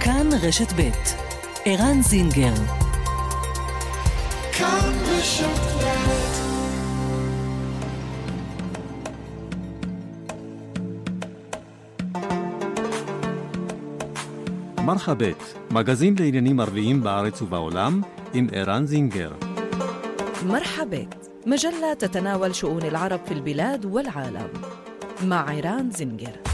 כאן רשת ב' ערן זינגר כאן רשת מרחבת, מגזין לעניינים ערביים בארץ ובעולם, עם ערן זינגר. مرحبت مجلة تتناول شؤون العرب في البلاد والعالم مع عيران زنجر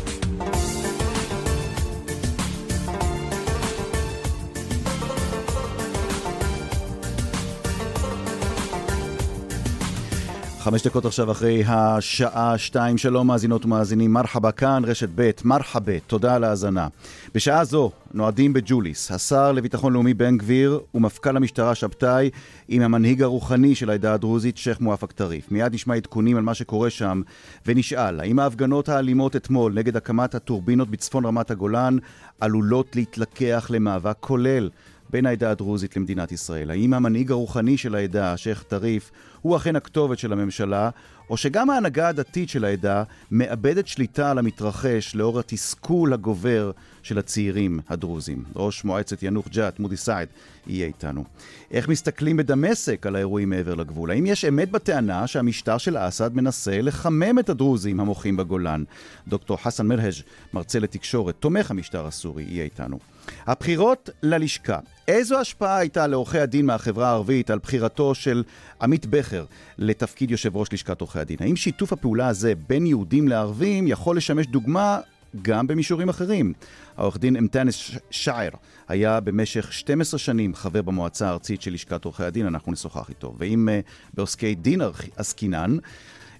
חמש דקות עכשיו אחרי השעה שתיים, שלום מאזינות ומאזינים, מרחבה כאן, רשת ב', מרחבה, תודה על ההאזנה. בשעה זו נועדים בג'וליס, השר לביטחון לאומי בן גביר ומפכ"ל המשטרה שבתאי עם המנהיג הרוחני של העדה הדרוזית, שייח' מואפק טריף. מיד נשמע עדכונים על מה שקורה שם ונשאל, האם ההפגנות האלימות אתמול נגד הקמת הטורבינות בצפון רמת הגולן עלולות להתלקח למאבק כולל בין העדה הדרוזית למדינת ישראל? האם המנהיג הרוחני של העדה, השייח' טריף, הוא אכן הכתובת של הממשלה, או שגם ההנהגה הדתית של העדה מאבדת שליטה על המתרחש לאור התסכול הגובר של הצעירים הדרוזים. ראש מועצת ינוח ג'ת, מודי סעד, יהיה איתנו. איך מסתכלים בדמשק על האירועים מעבר לגבול? האם יש אמת בטענה שהמשטר של אסד מנסה לחמם את הדרוזים המוחים בגולן? דוקטור חסן מרהג', מרצה לתקשורת, תומך המשטר הסורי, יהיה איתנו. הבחירות ללשכה. איזו השפעה הייתה לעורכי הדין מהחברה הערבית על בחירתו של עמית בכר לתפקיד יושב ראש לשכת עורכי הדין? האם שיתוף הפעולה הזה בין יהודים לערבים יכול לשמש דוגמה גם במישורים אחרים? העורך דין אמתנס שער היה במשך 12 שנים חבר במועצה הארצית של לשכת עורכי הדין, אנחנו נשוחח איתו. ואם uh, בעוסקי דין עסקינן,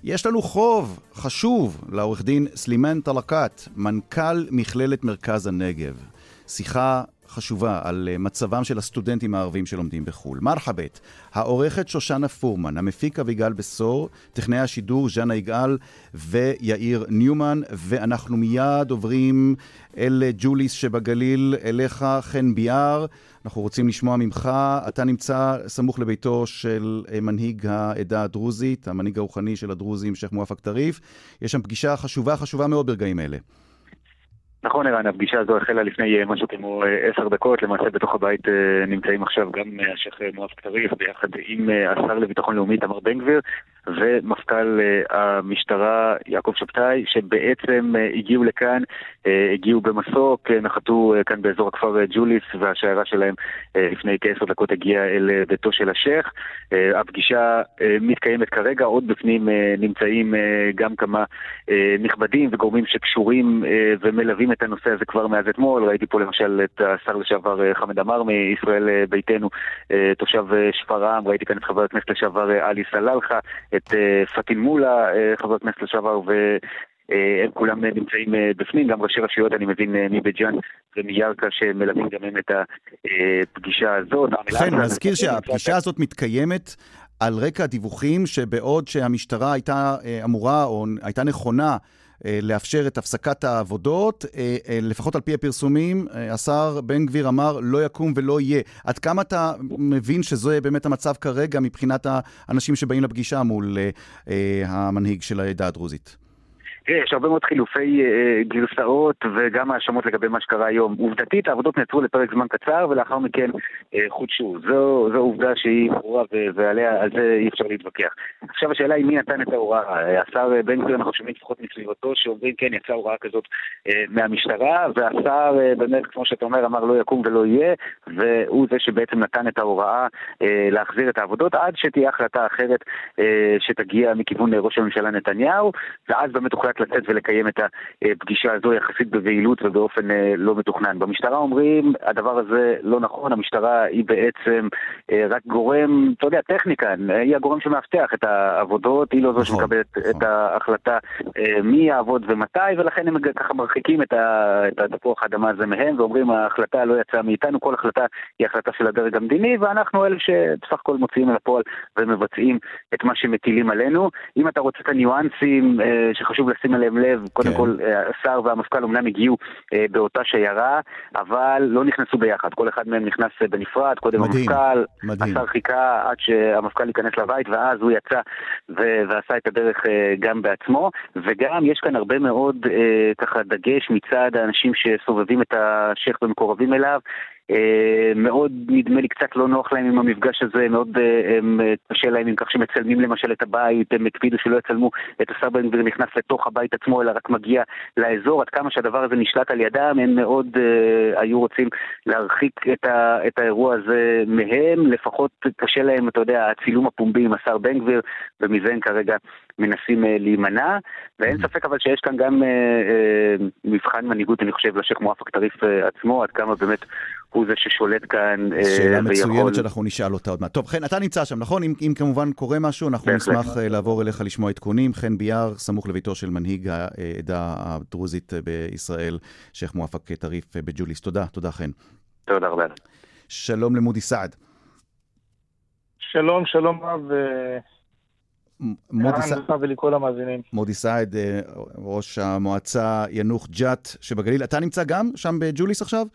יש לנו חוב חשוב לעורך דין סלימן טלקת, מנכ"ל מכללת מרכז הנגב. שיחה חשובה על אה, מצבם של הסטודנטים הערבים שלומדים בחו"ל. מרחבת, העורכת שושנה פורמן, המפיק אביגל בשור, טכנאי השידור ז'אנה יגאל ויאיר ניומן, ואנחנו מיד עוברים אל ג'וליס שבגליל, אליך חן ביאר. אנחנו רוצים לשמוע ממך, אתה נמצא סמוך לביתו של אה, מנהיג העדה הדרוזית, המנהיג הרוחני של הדרוזים, שייח' מואפק טריף. יש שם פגישה חשובה, חשובה מאוד ברגעים אלה. נכון ערן, הפגישה הזו החלה לפני אה, משהו כמו אה, עשר דקות, למעשה בתוך הבית אה, נמצאים עכשיו גם השייח' מואב קריף ביחד עם השר לביטחון לאומי תמר בן גביר ומפכ"ל המשטרה יעקב שבתאי, שבעצם הגיעו לכאן, הגיעו במסוק, נחתו כאן באזור הכפר ג'וליס והשיירה שלהם לפני כעשר דקות הגיעה אל ביתו של השייח'. הפגישה מתקיימת כרגע, עוד בפנים נמצאים גם כמה נכבדים וגורמים שקשורים ומלווים את הנושא הזה כבר מאז אתמול, ראיתי פה למשל את השר לשעבר אה, חמד עמאר מישראל אה, ביתנו, אה, תושב שפרעם, ראיתי כאן את חבר הכנסת לשעבר עלי סלאלחה, את פטין מולה, חבר הכנסת לשעבר, ו... הם כולם נמצאים בפנים, גם ראשי רשויות, אני מבין, מבית ג'אן ומירכא, שמלווים גם הם את הפגישה הזאת. כן, נזכיר שהפגישה הזאת מתקיימת על רקע הדיווחים שבעוד שהמשטרה הייתה אמורה או הייתה נכונה אה, לאפשר את הפסקת העבודות, אה, אה, לפחות על פי הפרסומים, השר בן גביר אמר לא יקום ולא יהיה. עד כמה אתה מבין שזה באמת המצב כרגע מבחינת האנשים שבאים לפגישה מול המנהיג של העדה הדרוזית? תראה, יש הרבה מאוד חילופי אה, גרסאות וגם האשמות לגבי מה שקרה היום. עובדתית, העבודות נעצרו לפרק זמן קצר ולאחר מכן אה, חודשו. זו, זו עובדה שהיא ברורה ועל זה אי אפשר להתווכח. עכשיו השאלה היא מי נתן את ההוראה. השר בן גביר, אנחנו שומעים לפחות מסביבתו, שאומרים כן, יצאה הוראה כזאת אה, מהמשטרה, והשר אה, באמת, כמו שאתה אומר, אמר לא יקום ולא יהיה, והוא זה שבעצם נתן את ההוראה אה, להחזיר את העבודות עד שתהיה החלטה אחרת אה, שתגיע מכיוון ראש הממשלה נתניהו, ואז באמת הוחלט הוחלט לצאת ולקיים את הפגישה הזו יחסית בבהילות ובאופן אה, לא מתוכנן. במשטרה אומרים, הדבר הזה לא נכון, המשטרה היא בעצם אה, רק גורם, אתה יודע, טכניקה, היא הגורם שמאבטח את העבודות, היא לא זו נכון, שמקבלת נכון. את ההחלטה אה, מי יעבוד ומתי, ולכן הם ככה מרחיקים את התפוח האדמה הזה מהם, ואומרים, ההחלטה לא יצאה מאיתנו, כל החלטה היא החלטה של הדרג המדיני, ואנחנו אלה שבסך הכל מוציאים אל הפועל ומבצעים את מה שמטילים עלינו. אם אתה רוצה את הניואנסים שחשוב לשים לשים אליהם לב, קודם כן. כל אה, השר והמפכ"ל אמנם הגיעו אה, באותה שיירה, אבל לא נכנסו ביחד, כל אחד מהם נכנס אה, בנפרד, קודם מדהים, המפכ"ל, מדהים. השר חיכה עד שהמפכ"ל ייכנס לבית, ואז הוא יצא ו- ועשה את הדרך גם בעצמו, וגם יש כאן הרבה מאוד ככה דגש מצד האנשים שסובבים את השייח ומקורבים אליו. אה, מאוד נדמה לי קצת לא נוח להם עם המפגש הזה, מאוד אה, אה, קשה להם עם כך שמצלמים למשל את הבית, הם הקפידו שלא יצלמו את השר בן גביר נכנס לתוך הבית עצמו, אלא רק מגיע לאזור, עד כמה שהדבר הזה נשלט על ידם, הם מאוד היו רוצים להרחיק את, ה, את האירוע הזה מהם, לפחות קשה להם, אתה יודע, הצילום הפומבי עם השר בן גביר, ומזה הם כרגע מנסים אה, להימנע, ואין ספק אבל שיש כאן גם אה, אה, מבחן מנהיגות, אני חושב, לשייח' מואפק טריף עצמו, עד כמה באמת הוא זה ששולט כאן אה, שאלה ויכול... מצוינת שאנחנו נשאל אותה עוד מעט. טוב, חן, אתה נמצא שם, נכון? אם, אם כמובן קורה משהו, אנחנו בהחלט. נשמח לעבור אליך לשמוע עדכונים. חן ביאר, סמוך לביתו של מנהיג העדה הדרוזית בישראל, שייח' מואפק טריף בג'וליס. תודה, תודה חן. תודה רבה. שלום למודי סעד. שלום, שלום רב, מודי ערן סעד. לך ולכל המאזינים. מודי סעד, אה, ראש המועצה ינוח ג'ת שבגליל. אתה נמצא גם שם בג'וליס עכשיו?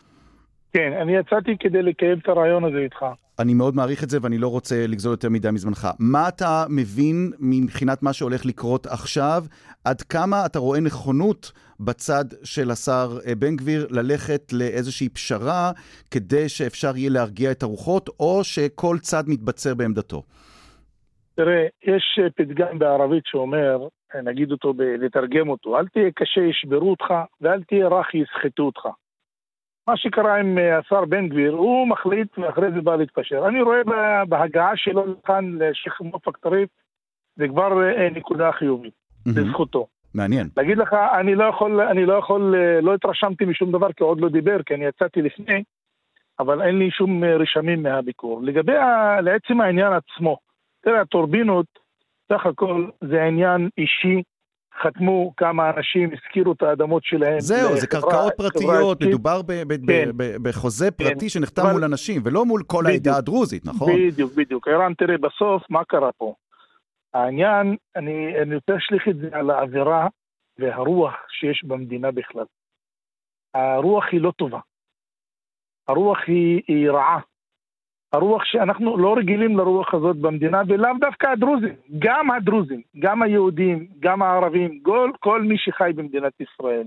כן, אני יצאתי כדי לקיים את הרעיון הזה איתך. אני מאוד מעריך את זה ואני לא רוצה לגזול יותר מדי מזמנך. מה אתה מבין מבחינת מה שהולך לקרות עכשיו? עד כמה אתה רואה נכונות בצד של השר אה, בן גביר ללכת לאיזושהי פשרה כדי שאפשר יהיה להרגיע את הרוחות, או שכל צד מתבצר בעמדתו? תראה, יש אה, פתגם בערבית שאומר, אה, נגיד אותו, לתרגם אותו, אל תהיה קשה ישברו אותך ואל תהיה רך יסחטו אותך. מה שקרה עם אה, השר בן גביר, הוא מחליט ואחרי זה בא להתפשר. אני רואה בה- בהגעה שלו לכאן לשייח' מואפק טריף, זה כבר נקודה חיובית. לזכותו. מעניין. להגיד לך, אני לא יכול, אני לא יכול, לא התרשמתי משום דבר כי עוד לא דיבר, כי אני יצאתי לפני, אבל אין לי שום רשמים מהביקור. לגבי, לעצם העניין עצמו, תראה, הטורבינות, סך הכל זה עניין אישי, חתמו כמה אנשים, הזכירו את האדמות שלהם. זהו, זה לחברה- קרקעות חברה פרטיות. מדובר ב- ב- כן. ב- בחוזה פרטי שנחתם אבל- מול אנשים, ולא מול כל בדיוק. העדה הדרוזית, נכון? בדיוק, בדיוק. ערן, תראה, בסוף, מה קרה פה? העניין, אני, אני רוצה להשליך את זה על האווירה והרוח שיש במדינה בכלל. הרוח היא לא טובה. הרוח היא, היא רעה. הרוח שאנחנו לא רגילים לרוח הזאת במדינה, ולאו דווקא הדרוזים, גם הדרוזים, גם היהודים, גם הערבים, כל, כל מי שחי במדינת ישראל.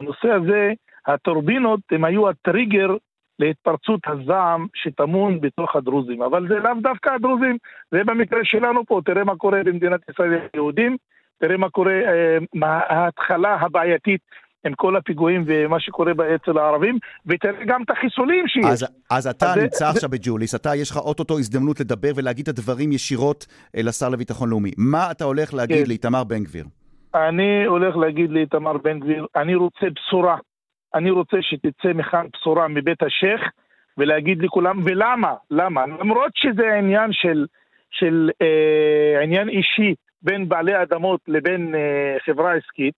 הנושא הזה, הטורבינות, הם היו הטריגר להתפרצות הזעם שטמון בתוך הדרוזים, אבל זה לאו דווקא הדרוזים, זה במקרה שלנו פה, תראה מה קורה במדינת ישראל היהודים, תראה מה קורה, אה, מה ההתחלה הבעייתית עם כל הפיגועים ומה שקורה אצל הערבים, ותראה גם את החיסולים שיש. אז, אז אתה אז נמצא זה- עכשיו בג'וליס, אתה, יש לך אוטוטו הזדמנות לדבר ולהגיד את הדברים ישירות אה, לשר לביטחון לאומי. מה אתה הולך להגיד כן. לאיתמר בן גביר? אני הולך להגיד לאיתמר בן גביר, אני רוצה בשורה. אני רוצה שתצא מכאן בשורה מבית השייח ולהגיד לכולם, ולמה? למה? למרות שזה עניין של, של אה, עניין אישי בין בעלי אדמות לבין אה, חברה עסקית,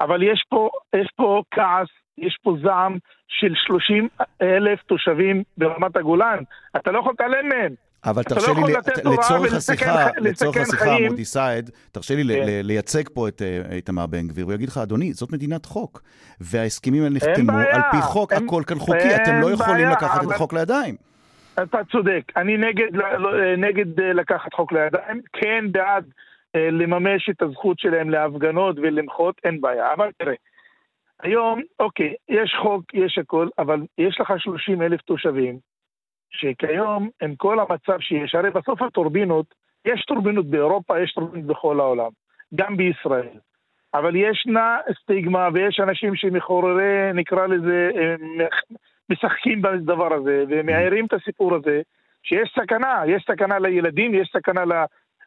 אבל יש פה, יש פה כעס, יש פה זעם של 30 אלף תושבים ברמת הגולן. אתה לא יכול להתעלם מהם. אבל אתה תרשה לא לי, לצורך השיחה, לצורך השיחה. מודי סעד, תרשה לי כן. לייצג פה את אה, איתמר בן גביר, הוא יגיד לך, אדוני, זאת מדינת חוק, וההסכמים האלה נחתמו. על פי חוק, הכל כאן חוקי, אתם לא יכולים לקחת את החוק לידיים. אתה צודק, אני נגד, לא- לא- נגד אה, לקחת חוק לידיים, כן בעד אה, לממש את הזכות שלהם להפגנות ולמחות, אין בעיה. אבל תראה, היום, אוקיי, יש חוק, יש הכל, אבל יש לך 30 אלף תושבים, שכיום, עם כל המצב שיש, הרי בסוף הטורבינות, יש טורבינות באירופה, יש טורבינות בכל העולם, גם בישראל. אבל ישנה סטיגמה ויש אנשים שמחוררי, נקרא לזה, אה, משחקים בדבר הזה ומעירים את הסיפור הזה, שיש סכנה, יש סכנה לילדים, יש סכנה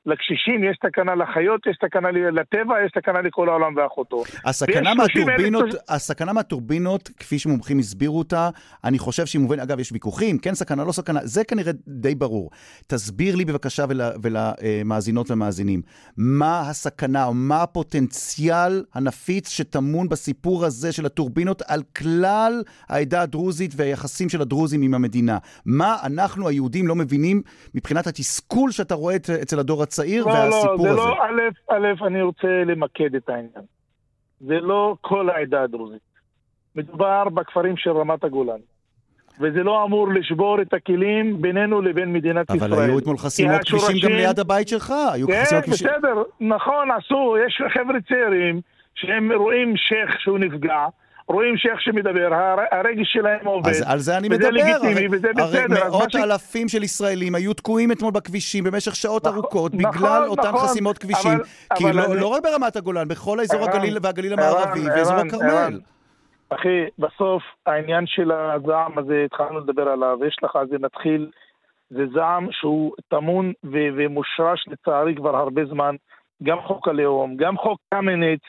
לקשישים, יש סכנה לחיות, יש סכנה לטבע, יש סכנה לכל העולם ואחותו. הסכנה ויש 30,000 מהטורבינות, תוש- הסכנה מהטורבינות, כפי שמומחים הסבירו אותה, אני חושב שהיא מובנת, אגב, יש ויכוחים, כן סכנה, לא סכנה, זה כנראה די ברור. תסביר לי בבקשה ול, ולמאזינות ומאזינים, מה הסכנה, או מה הפוטנציאל הנפיץ שטמון בסיפור הזה של הטורבינות על כלל העדה הדרוזית והיחסים של הדרוזים עם המדינה. מה אנחנו היהודים לא מבינים מבחינת התסכול שאתה רואה אצל הדור הצעיר לא, והסיפור לא, זה הזה. לא, א', א', אני רוצה למקד את העניין. זה לא כל העדה הדרוזית. מדובר בכפרים של רמת הגולן. וזה לא אמור לשבור את הכלים בינינו לבין מדינת אבל ישראל. אבל היו אתמול חסימות כבישים גם ליד הבית שלך. היו כן, חסימות כבישים. בסדר, נכון, עשו, יש חבר'ה צעירים שהם רואים שייח שהוא נפגע, רואים שייח שמדבר, הר- הרגש שלהם עובד. אז על זה אני וזה מדבר. לגיטימי, הרי, וזה הרי בסדר, מה מאות ש- אלפים של ישראלים היו תקועים אתמול בכבישים במשך שעות נכון, ארוכות נכון, בגלל אותן נכון, חסימות כבישים. אבל- כי אבל לא, אני- לא רק ברמת הגולן, בכל האזור ערן, הגליל והגליל המערבי ואזור הכרמל. אחי, בסוף העניין של הזעם הזה, התחלנו לדבר עליו, יש לך, זה מתחיל, זה זעם שהוא טמון ומושרש לצערי כבר הרבה זמן, גם חוק הלאום, גם חוק קמיניץ,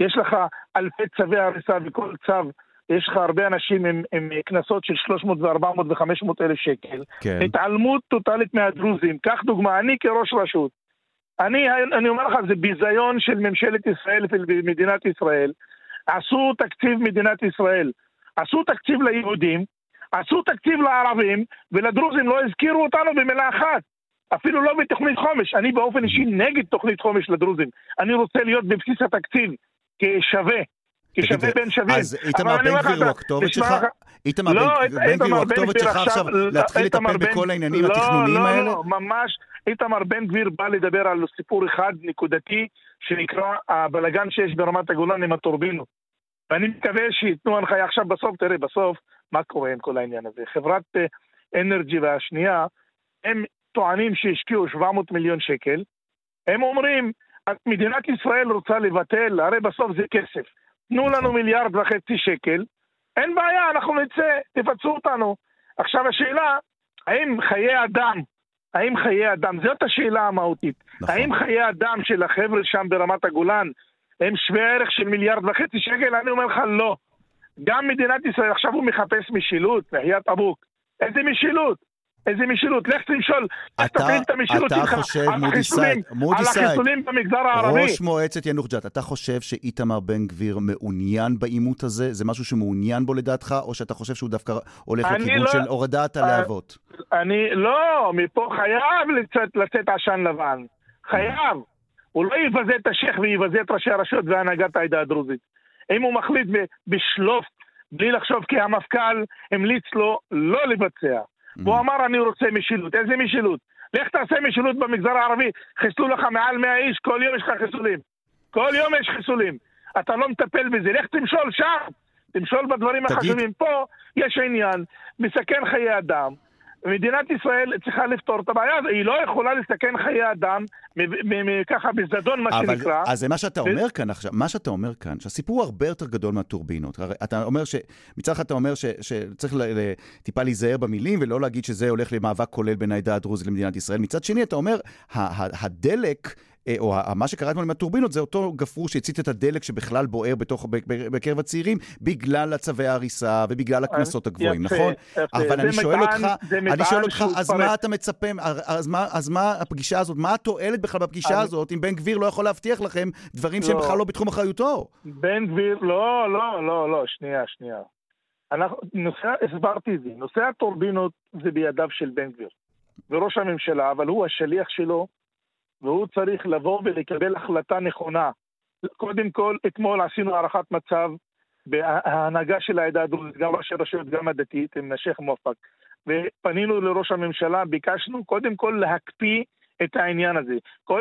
יש לך אלפי צווי הריסה וכל צו, יש לך הרבה אנשים עם, עם קנסות של 300 ו-400 ו-500 אלף שקל. כן. התעלמות טוטאלית מהדרוזים. קח דוגמה, אני כראש רשות, אני, אני אומר לך, זה ביזיון של ממשלת ישראל ומדינת ישראל. עשו תקציב מדינת ישראל, עשו תקציב ליהודים, עשו תקציב לערבים, ולדרוזים לא הזכירו אותנו במילה אחת. אפילו לא בתוכנית חומש. אני באופן אישי נגד תוכנית חומש לדרוזים. אני רוצה להיות בבסיס התקציב כשווה. כשווה בין שווים. אז איתמר בן גביר הוא הכתובת שלך? לך- איתמר לא, בן גביר הוא הכתובת שלך עכשיו להתחיל איתמר לטפל בכל העניינים לא, התכנוניים לא, האלה? לא, ממש, איתמר בן גביר בא לדבר על סיפור אחד נקודתי, שנקרא הבלגן שיש ברמת הגולן עם הטורבינות. ואני מקווה שייתנו הנחיה עכשיו בסוף, תראה, בסוף, מה קורה עם כל העניין הזה? חברת אה, אנרג'י והשנייה, הם טוענים שהשקיעו 700 מיליון שקל, הם אומרים, מדינת ישראל רוצה לבטל, הרי בסוף זה כסף. תנו לנו מיליארד וחצי שקל, אין בעיה, אנחנו נצא, תפצו אותנו. עכשיו השאלה, האם חיי אדם, האם חיי אדם, זאת השאלה המהותית. נכון. האם חיי אדם של החבר'ה שם ברמת הגולן הם שווה ערך של מיליארד וחצי שקל? אני אומר לך לא. גם מדינת ישראל, עכשיו הוא מחפש משילות, בחייאת אבוק. איזה משילות? איזה משילות? לך תמשול, לך אתה- תפעיל את המשילות אתה שלך חושב, על מודי סייד, מודי על סייד, החיסולים במגזר הערבי. ראש מועצת יאנוח-ג'ת, אתה חושב שאיתמר בן גביר מעוניין בעימות הזה? זה משהו שהוא מעוניין בו לדעתך, או שאתה חושב שהוא דווקא הולך לכיוון לא- של הורדת הלהבות? אני, לא, מפה חייב לצאת, לצאת עשן לבן. חייב. הוא לא יבזה את השייח ויבזה את ראשי הרשויות והנהגת העדה הדרוזית. אם הוא מחליט בשלוף, בלי לחשוב, כי המפכ"ל המליץ לו לא לבצע. והוא אמר, אני רוצה משילות. איזה משילות? לך תעשה משילות במגזר הערבי. חיסלו לך מעל 100 איש, כל יום יש לך חיסולים. כל יום יש חיסולים. אתה לא מטפל בזה, לך תמשול שם. תמשול בדברים תגיד- החשובים. פה יש עניין, מסכן חיי אדם. מדינת ישראל צריכה לפתור את הבעיה היא לא יכולה לסכן חיי אדם ככה בזדון, מה אבל שנקרא. אז זה מה שאתה ו- אומר כאן עכשיו, מה שאתה אומר כאן, שהסיפור הוא הרבה יותר גדול מהטורבינות. הרי אתה אומר ש... מצד אחד אתה אומר ש... שצריך ל... ל... טיפה להיזהר במילים ולא להגיד שזה הולך למאבק כולל בין העדה הדרוזית למדינת ישראל. מצד שני, אתה אומר. הדלק... אה, או מה שקרה אתמול עם הטורבינות זה אותו גפרור שהצית את הדלק שבכלל בוער בתוך, בקרב הצעירים בגלל הצווי ההריסה ובגלל הקנסות הגבוהים, יפה, נכון? יפה. אבל אני שואל אותך, אני שואל אותך, אז. מה אתה מצפה, אז מה, אז מה הפגישה הזאת, מה התועלת בכלל בפגישה אני- הזאת אם בן גביר לא יכול להבטיח לכם דברים שהם לא. בכלל לא בתחום אחריותו? בן גביר, לא, לא, לא, לא, שנייה, שנייה. אנחנו, נושא, הסברתי את זה, נושא הטורבינות זה בידיו של בן גביר. וראש הממשלה, אבל הוא השליח שלו, והוא צריך לבוא ולקבל החלטה נכונה. קודם כל, אתמול עשינו הערכת מצב בהנהגה של העדה הדרוזית, גם ראשי רשויות, גם הדתית, עם השייח' מואפק. ופנינו לראש הממשלה, ביקשנו קודם כל להקפיא את העניין הזה.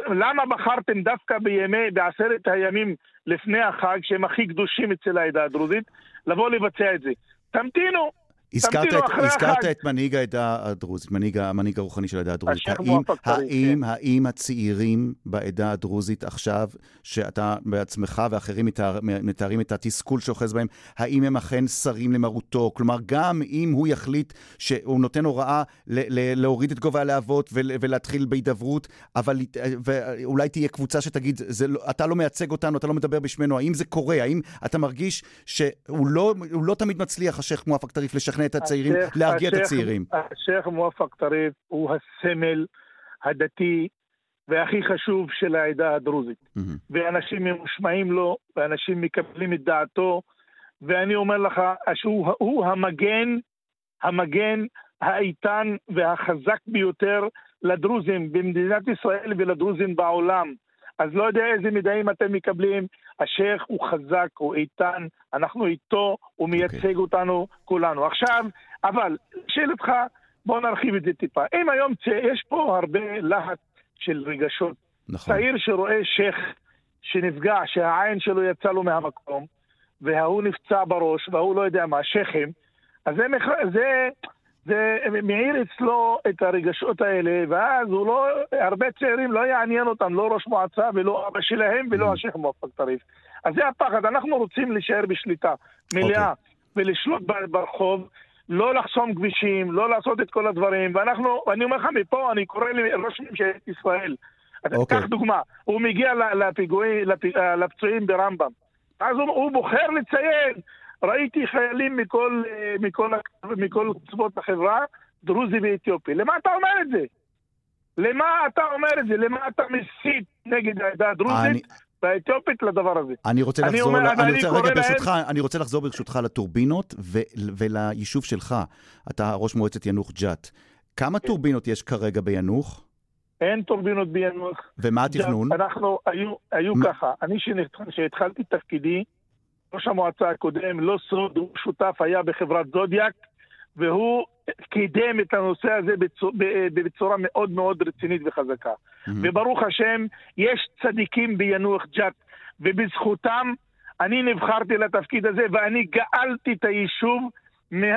למה בחרתם דווקא בימי, בעשרת הימים לפני החג, שהם הכי קדושים אצל העדה הדרוזית, לבוא לבצע את זה? תמתינו, הזכרת את, הזכרת. את מנהיג העדה הדרוזית, מנהיג, המנהיג הרוחני של העדה הדרוזית. האם, טריף, האם, כן. האם הצעירים בעדה הדרוזית עכשיו, שאתה בעצמך ואחרים מתאר, מתארים את התסכול שאוחז בהם, האם הם אכן שרים למרותו? כלומר, גם אם הוא יחליט שהוא נותן הוראה ל- ל- להוריד את גובה הלהבות ול- ולהתחיל בהידברות, אבל ואולי תהיה קבוצה שתגיד, זה לא, אתה לא מייצג אותנו, אתה לא מדבר בשמנו, האם זה קורה? האם אתה מרגיש שהוא לא, לא תמיד מצליח, השייח' מואפק טריף, לשכנע את הצעירים, השייח'- להרגיע את השייח'- הצעירים? השייח' מואפק טריף הוא הסמל הדתי והכי חשוב של העדה הדרוזית. מהמם. ואנשים ממושמעים לו, ואנשים מקבלים את דעתו, ואני אומר לך שהוא הוא המגן, המגן האיתן והחזק ביותר לדרוזים במדינת ישראל ולדרוזים בעולם. אז לא יודע איזה מידעים אתם מקבלים. השייח הוא חזק, הוא איתן, אנחנו איתו, הוא מייצג okay. אותנו כולנו. עכשיו, אבל, שאלתך, בוא נרחיב את זה טיפה. אם היום יש פה הרבה להט של רגשות. נכון. צעיר שרואה שייח שנפגע, שהעין שלו יצא לו מהמקום, וההוא נפצע בראש, וההוא לא יודע מה, שייחים, אז זה, זה, זה מעיר אצלו את הרגשות האלה, ואז הוא לא, הרבה צעירים לא יעניין אותם, לא ראש מועצה ולא אבא שלהם ולא mm. השייח' מואפק טריף. אז זה הפחד, אנחנו רוצים להישאר בשליטה מלאה okay. אוקיי. ולשלוט ברחוב. לא לחסום כבישים, לא לעשות את כל הדברים, ואנחנו, ואני אומר לך מפה, אני קורא לראש ממשלת ישראל, okay. אוקיי. קח דוגמה, הוא מגיע לפיגועים, לפצועים ברמב"ם, אז הוא, הוא בוחר לציין ראיתי חיילים מכל, אה, מכל, מכל קצוות החברה, דרוזי ואתיופי. למה אתה אומר את זה? למה אתה אומר את זה? למה אתה מסית נגד העדה הדרוזית? אני... והאתיופית לדבר הזה. אני רוצה לחזור, אומר, אני, אני רוצה, רגע ברשותך, להם... אני רוצה לחזור ברשותך לטורבינות ו, וליישוב שלך. אתה ראש מועצת ינוח ג'ת. כמה כן. טורבינות יש כרגע ביאנוח? אין טורבינות ביאנוח. ומה התכנון? אנחנו, היו, היו ככה, אני כשהתחלתי את תפקידי, ראש המועצה הקודם, לא סוד, הוא שותף היה בחברת זודיאק, והוא קידם את הנושא הזה בצורה, בצורה מאוד מאוד רצינית וחזקה. Mm-hmm. וברוך השם, יש צדיקים ביאנוח ג'ת, ובזכותם אני נבחרתי לתפקיד הזה, ואני גאלתי את היישוב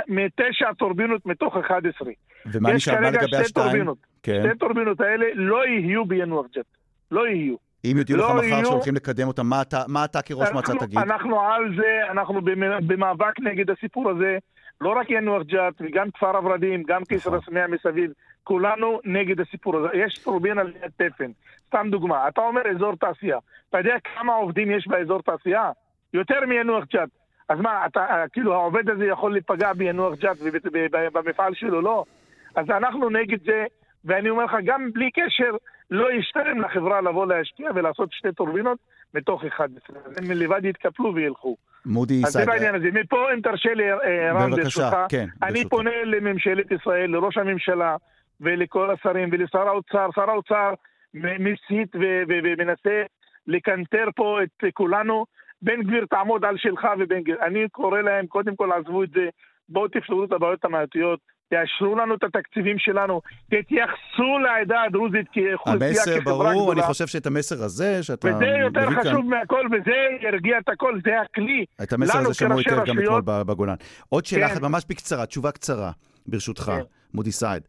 מתשע טורבינות מתוך 11. ומה נשאר, לגבי השתיים? כן. שתי טורבינות האלה לא יהיו ביאנוח ג'ת. לא יהיו. אם יודיעו לך לא מחר שהולכים לקדם אותם, מה אתה, מה אתה כראש מועצה תגיד? אנחנו על זה, אנחנו במאבק נגד הסיפור הזה. לא רק ינוח ג'ת וגם כפר הורדים, גם כסרא נכון. סמיע מסביב, כולנו נגד הסיפור הזה. יש טורבינה ליד תפן. סתם דוגמה, אתה אומר אזור תעשייה. אתה יודע כמה עובדים יש באזור תעשייה? יותר מינוח ג'ת. אז מה, אתה, כאילו העובד הזה יכול להיפגע בינוח ג'ת ובמפעל שלו? לא. אז אנחנו נגד זה, ואני אומר לך, גם בלי קשר לא ישתלם לחברה לבוא להשקיע ולעשות שתי טורבינות מתוך 11. הם לבד יתקפלו וילכו. מודי סייד. אז זה בעניין הזה. מפה, אם תרשה לי, אה, רם, ברשותך, כן, אני ברשותך. פונה לממשלת ישראל, לראש הממשלה ולכל השרים ולשר האוצר. שר האוצר מסית ומנסה לקנטר פה את כולנו. בן גביר תעמוד על שלך ובן גביר. אני קורא להם, קודם כל עזבו את זה, בואו תפתרו את הבעיות המעטיות. תאשרו לנו את התקציבים שלנו, תתייחסו לעדה הדרוזית כאוכלוסייה, כחברה גדולה. המסר ברור, אני חושב שאת המסר הזה, שאתה וזה יותר חשוב כאן... מהכל, וזה ירגיע את הכל, זה הכלי. את המסר הזה שמעו היטב גם אתמול בגולן. עוד שאלה כן. אחת, ממש בקצרה, תשובה קצרה, ברשותך, כן. מודי סעד.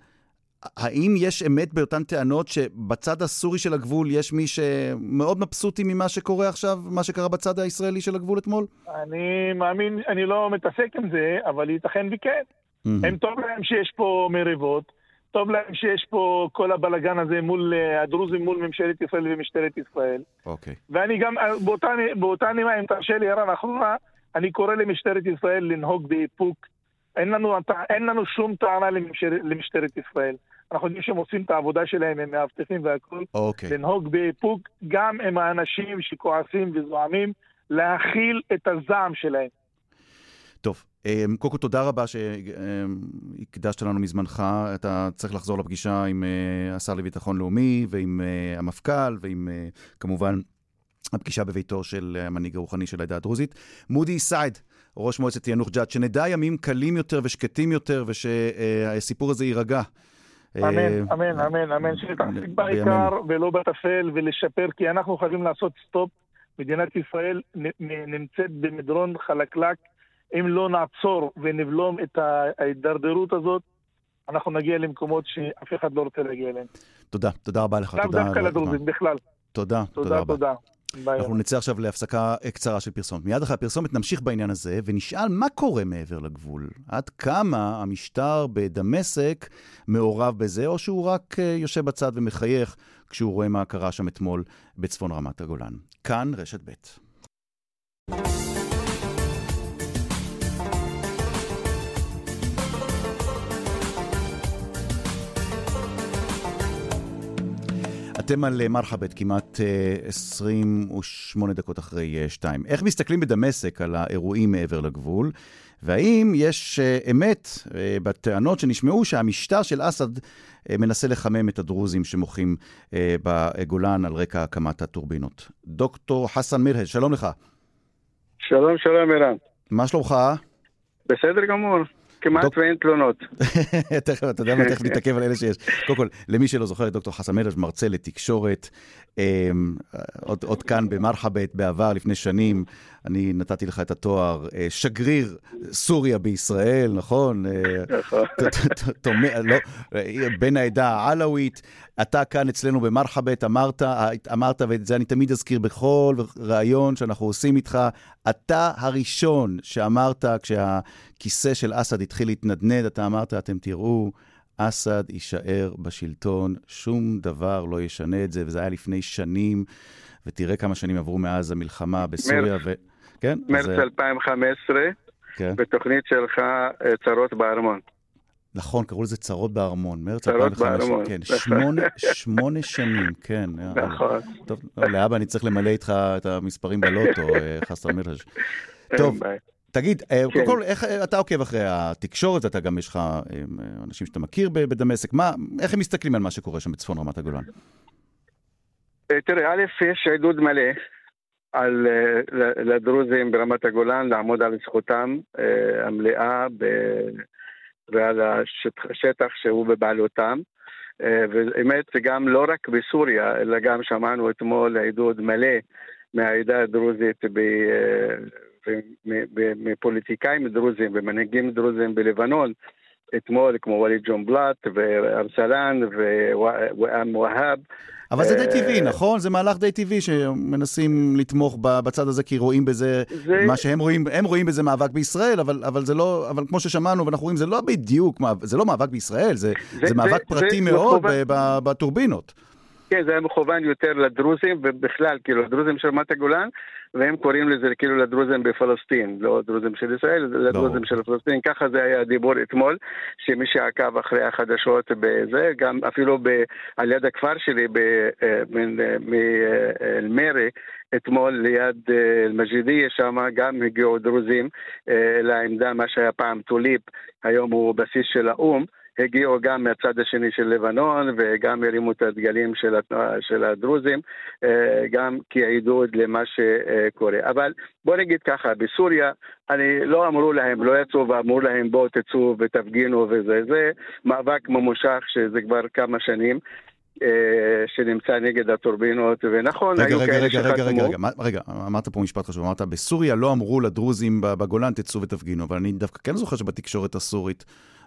האם יש אמת באותן טענות שבצד הסורי של הגבול יש מי שמאוד מבסוטי ממה שקורה עכשיו, מה שקרה בצד הישראלי של הגבול אתמול? אני מאמין, אני לא מתעסק עם זה, אבל ייתכן וכן. Mm-hmm. הם טוב להם שיש פה מריבות, טוב להם שיש פה כל הבלגן הזה מול אה, הדרוזים, מול ממשלת ישראל ומשטרת ישראל. אוקיי. Okay. ואני גם, אה, באותה, באותה נימה, אם תרשה לי, ערן, אחרונה, אני קורא למשטרת ישראל לנהוג באיפוק. אין לנו, אין לנו שום טענה למשטר, למשטרת ישראל. אנחנו יודעים שהם עושים את העבודה שלהם, הם מאבטחים והכול. אוקיי. Okay. לנהוג באיפוק גם עם האנשים שכועסים וזועמים, להכיל את הזעם שלהם. טוב, אמ, קודם כל תודה רבה שהקדשת לנו מזמנך. אתה צריך לחזור לפגישה עם אה, השר לביטחון לאומי ועם אה, המפכ"ל ועם אה, כמובן הפגישה בביתו של המנהיג הרוחני של העדה הדרוזית. מודי סייד, ראש מועצת ינוח ג'ת, שנדע ימים קלים יותר ושקטים יותר ושהסיפור הזה יירגע. אמן, אמן, אמן, אמן, שתחזיק בעיקר ולא בטפל ולשפר, כי אנחנו חייבים לעשות סטופ. מדינת ישראל נמצאת במדרון חלקלק. אם לא נעצור ונבלום את ההידרדרות הזאת, אנחנו נגיע למקומות שאף אחד לא רוצה להגיע אליהם. תודה, תודה רבה לך. לאו דווקא לדרוזים, בכלל. תודה, תודה רבה. תודה. ביי. אנחנו נצא עכשיו להפסקה קצרה של פרסומת. מיד אחרי הפרסומת נמשיך בעניין הזה ונשאל מה קורה מעבר לגבול. עד כמה המשטר בדמשק מעורב בזה, או שהוא רק אה, יושב בצד ומחייך כשהוא רואה מה קרה שם אתמול בצפון רמת הגולן. כאן רשת ב'. אתם על אה, מרחבת כמעט 28 אה, דקות אחרי 2. אה, איך מסתכלים בדמשק על האירועים מעבר לגבול? והאם יש אמת בטענות שנשמעו שהמשטר של אסד מנסה לחמם את הדרוזים שמוחים בגולן על רקע הקמת הטורבינות. דוקטור חסן מירהד, שלום לך. שלום, שלום, ערן. מה שלומך? בסדר גמור. כמעט דוק... ואין תלונות. תכף, אתה יודע מה, תכף נתעכב על אלה שיש. קודם כל, למי שלא זוכר, דוקטור חסן מלש, מרצה לתקשורת, אמ, עוד, עוד כאן במרחבת בעבר, לפני שנים, אני נתתי לך את התואר אה, שגריר סוריה בישראל, נכון? נכון. בן העדה העלאווית. אתה כאן אצלנו במרחבת, אמרת, אמרת, ואת זה אני תמיד אזכיר בכל ראיון שאנחנו עושים איתך, אתה הראשון שאמרת, כשהכיסא של אסד התחיל להתנדנד, אתה אמרת, אתם תראו, אסד יישאר בשלטון, שום דבר לא ישנה את זה, וזה היה לפני שנים, ותראה כמה שנים עברו מאז המלחמה בסוריה. מרץ, ו... כן? מרץ אז... 2015, כן. בתוכנית שלך אה, צרות בארמון. נכון, קראו לזה צרות בארמון, מרץ 2015, כן. שמונה, שמונה שנים, כן. נכון. טוב, להבא אני צריך למלא איתך את המספרים בלוטו, אה, חסר מלחש. טוב, תגיד, אה, כן. קודם כל, איך אתה עוקב אחרי התקשורת, אתה גם יש לך אנשים שאתה מכיר בדמשק, מה, איך הם מסתכלים על מה שקורה שם בצפון רמת הגולן? תראה, א', יש עידוד מלא על, לדרוזים ברמת הגולן לעמוד על זכותם המלאה ב... ועל השטח שהוא בבעלותם. ובאמת זה גם לא רק בסוריה, אלא גם שמענו אתמול עידוד מלא מהעדה הדרוזית מפוליטיקאים דרוזים ומנהיגים דרוזים בלבנון, אתמול כמו וליד ג'ון בלאט וארסלן ואם והאב. אבל זה די אה, טבעי, נכון? זה מהלך די טבעי שמנסים לתמוך בצד הזה כי רואים בזה, זה... מה שהם רואים, הם רואים בזה מאבק בישראל, אבל, אבל זה לא, אבל כמו ששמענו ואנחנו רואים, זה לא בדיוק, זה לא מאבק בישראל, זה, זה, זה מאבק פרטי מאוד. בטורבינות. כן, זה היה מכוון יותר לדרוזים, ובכלל, כאילו, לדרוזים של רמת הגולן, והם קוראים לזה כאילו לדרוזים בפלסטין, לא דרוזים של ישראל, לדרוזים לא. של פלסטין, ככה זה היה הדיבור אתמול, שמי שעקב אחרי החדשות בזה, גם אפילו ב, על יד הכפר שלי, מאל-מירי, אה, אתמול ליד אל-מג'ידיה שם גם הגיעו דרוזים אה, לעמדה, מה שהיה פעם טוליפ, היום הוא בסיס של האו"ם. הגיעו גם מהצד השני של לבנון וגם הרימו את הדגלים של, של הדרוזים, אה, גם כעידוד למה שקורה. אבל בוא נגיד ככה, בסוריה, אני לא אמרו להם, לא יצאו ואמרו להם בואו תצאו ותפגינו וזה, זה מאבק ממושך שזה כבר כמה שנים. אה, שנמצא נגד הטורבינות, ונכון, רגע, היו רגע, כאלה רגע, שחתמו. רגע, רגע, רגע, רגע, אמרת פה משפט חשוב, אמרת, בסוריה לא אמרו לדרוזים בגולן תצאו ותפגינו, אבל אני דווקא כן זוכר שבתקשורת הסורית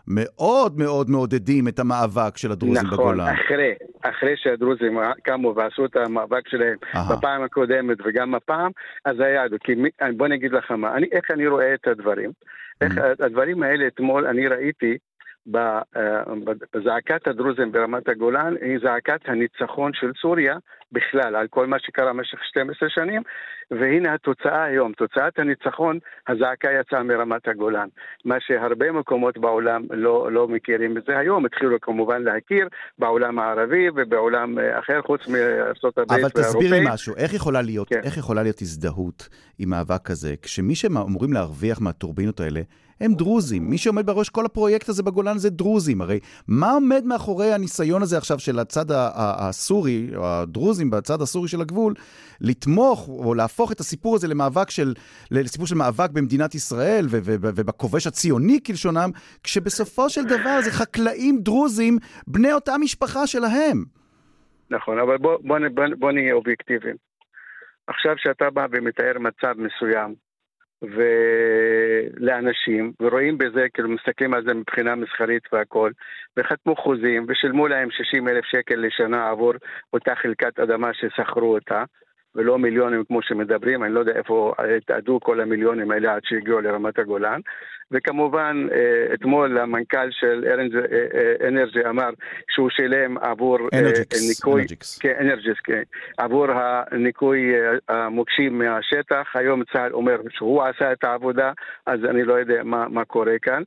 מאוד מאוד מעודדים את המאבק של הדרוזים נכון, בגולן. נכון, אחרי, אחרי שהדרוזים קמו ועשו את המאבק שלהם Aha. בפעם הקודמת וגם הפעם, אז היה, כי בוא נגיד לך מה, אני, איך אני רואה את הדברים. Mm-hmm. איך הדברים האלה אתמול אני ראיתי אה, בזעקת הדרוזים ברמת הגולן היא זעקת הניצחון של סוריה בכלל, על כל מה שקרה במשך 12 שנים, והנה התוצאה היום, תוצאת הניצחון, הזעקה יצאה מרמת הגולן. מה שהרבה מקומות בעולם לא, לא מכירים בזה היום, התחילו כמובן להכיר בעולם הערבי ובעולם אה, אחר, חוץ מארצות הברית והאירופאים. אבל תסביר לי משהו, איך יכולה, להיות, כן. איך יכולה להיות הזדהות עם מאבק כזה, כשמי שאמורים להרוויח מהטורבינות האלה, הם דרוזים. מי שעומד בראש כל הפרויקט הזה בגולן זה דרוזים. הרי מה עומד מאחורי הניסיון הזה עכשיו של הצד הסורי, או הדרוזים בצד הסורי של הגבול, לתמוך או להפוך את הסיפור הזה למאבק של, לסיפור של מאבק במדינת ישראל ובכובש הציוני כלשונם, כשבסופו של דבר זה חקלאים דרוזים בני אותה משפחה שלהם. נכון, אבל בוא, בוא, בוא, בוא נהיה אובייקטיביים. עכשיו שאתה בא ומתאר מצב מסוים, ולאנשים, ורואים בזה, כאילו מסתכלים על זה מבחינה מסחרית והכל, וחתמו חוזים ושילמו להם 60 אלף שקל לשנה עבור אותה חלקת אדמה ששכרו אותה, ולא מיליונים כמו שמדברים, אני לא יודע איפה התאדו כל המיליונים האלה עד שהגיעו לרמת הגולן. וכמובן, אה, אתמול המנכ"ל של אנרג'יקס אה, אמר שהוא שילם עבור אה, ניקוי, כן, אנרג'יקס, כן, עבור הניקוי המוקשים מהשטח. היום צה"ל אומר שהוא עשה את העבודה, אז אני לא יודע מה, מה קורה כאן.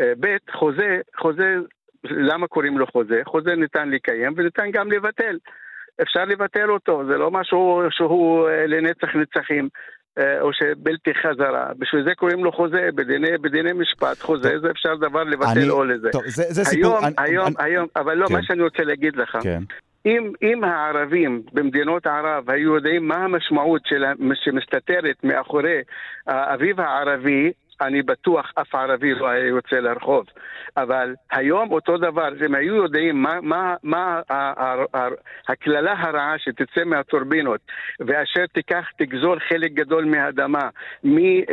ב', חוזה, חוזה, למה קוראים לו חוזה? חוזה ניתן לקיים וניתן גם לבטל. אפשר לבטל אותו, זה לא משהו שהוא לנצח נצחים. אה, או שבלתי חזרה. בשביל זה קוראים לו חוזה, בדיני, בדיני משפט, חוזה טוב. זה אפשר דבר לבטל אני, או לזה. טוב, זה, זה סיפור... היום, אני, היום, אני... היום, אבל לא, כן. מה שאני רוצה להגיד לך, כן. אם, אם הערבים במדינות ערב היו יודעים מה המשמעות של, שמסתתרת מאחורי האביב הערבי, אני בטוח אף ערבי לא היה יוצא לרחוב. אבל היום אותו דבר, אם היו יודעים מה, מה, מה הקללה הרעה שתצא מהטורבינות, ואשר תיקח, תגזול חלק גדול מהאדמה,